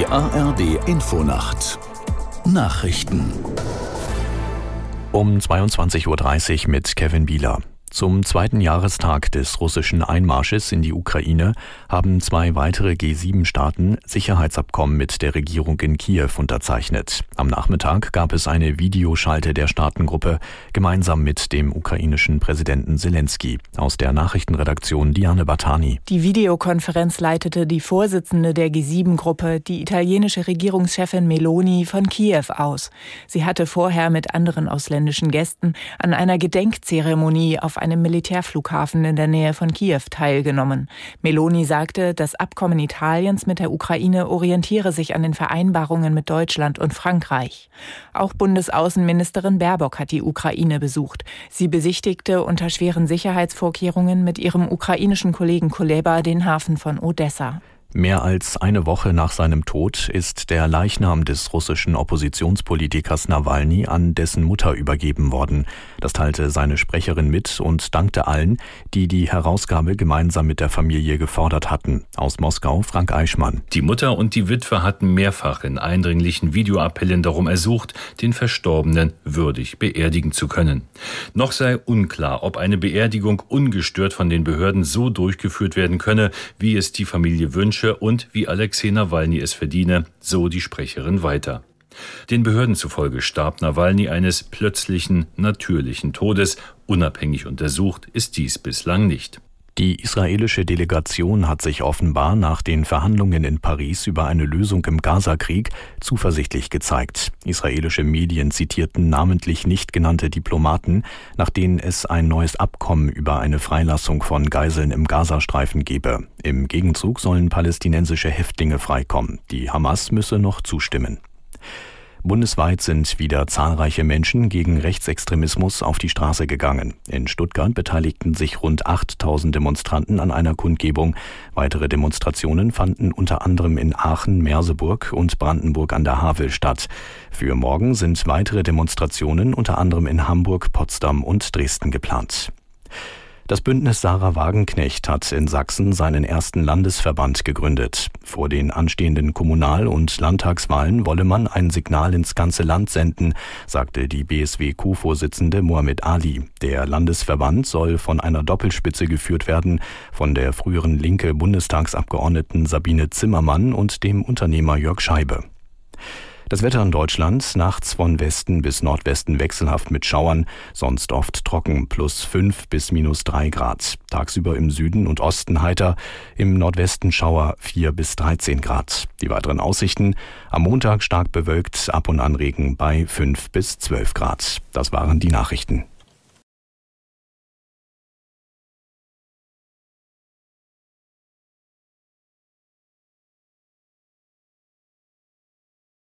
Die ARD Infonacht Nachrichten um 22.30 Uhr mit Kevin Bieler. Zum zweiten Jahrestag des russischen Einmarsches in die Ukraine haben zwei weitere G7-Staaten Sicherheitsabkommen mit der Regierung in Kiew unterzeichnet. Am Nachmittag gab es eine Videoschalte der Staatengruppe gemeinsam mit dem ukrainischen Präsidenten Zelensky. Aus der Nachrichtenredaktion Diane Batani. Die Videokonferenz leitete die Vorsitzende der G7-Gruppe, die italienische Regierungschefin Meloni von Kiew aus. Sie hatte vorher mit anderen ausländischen Gästen an einer Gedenkzeremonie auf einem Militärflughafen in der Nähe von Kiew teilgenommen. Meloni sagte, das Abkommen Italiens mit der Ukraine orientiere sich an den Vereinbarungen mit Deutschland und Frankreich. Auch Bundesaußenministerin Baerbock hat die Ukraine besucht. Sie besichtigte unter schweren Sicherheitsvorkehrungen mit ihrem ukrainischen Kollegen Kuleba den Hafen von Odessa. Mehr als eine Woche nach seinem Tod ist der Leichnam des russischen Oppositionspolitikers Nawalny an dessen Mutter übergeben worden. Das teilte seine Sprecherin mit und dankte allen, die die Herausgabe gemeinsam mit der Familie gefordert hatten. Aus Moskau Frank Eichmann. Die Mutter und die Witwe hatten mehrfach in eindringlichen Videoappellen darum ersucht, den Verstorbenen würdig beerdigen zu können. Noch sei unklar, ob eine Beerdigung ungestört von den Behörden so durchgeführt werden könne, wie es die Familie wünscht wünsche und wie Alexei Nawalny es verdiene, so die Sprecherin weiter. Den Behörden zufolge starb Nawalny eines plötzlichen, natürlichen Todes. Unabhängig untersucht ist dies bislang nicht. Die israelische Delegation hat sich offenbar nach den Verhandlungen in Paris über eine Lösung im Gazakrieg zuversichtlich gezeigt. Israelische Medien zitierten namentlich nicht genannte Diplomaten, nach denen es ein neues Abkommen über eine Freilassung von Geiseln im Gazastreifen gebe. Im Gegenzug sollen palästinensische Häftlinge freikommen. Die Hamas müsse noch zustimmen. Bundesweit sind wieder zahlreiche Menschen gegen Rechtsextremismus auf die Straße gegangen. In Stuttgart beteiligten sich rund 8000 Demonstranten an einer Kundgebung. Weitere Demonstrationen fanden unter anderem in Aachen, Merseburg und Brandenburg an der Havel statt. Für morgen sind weitere Demonstrationen unter anderem in Hamburg, Potsdam und Dresden geplant. Das Bündnis Sarah Wagenknecht hat in Sachsen seinen ersten Landesverband gegründet. Vor den anstehenden Kommunal- und Landtagswahlen wolle man ein Signal ins ganze Land senden, sagte die BSW-Co-Vorsitzende Mohamed Ali. Der Landesverband soll von einer Doppelspitze geführt werden, von der früheren linke Bundestagsabgeordneten Sabine Zimmermann und dem Unternehmer Jörg Scheibe. Das Wetter in Deutschland nachts von Westen bis Nordwesten wechselhaft mit Schauern, sonst oft trocken, plus 5 bis minus 3 Grad. Tagsüber im Süden und Osten heiter, im Nordwesten Schauer 4 bis 13 Grad. Die weiteren Aussichten am Montag stark bewölkt, ab und an Regen bei 5 bis 12 Grad. Das waren die Nachrichten.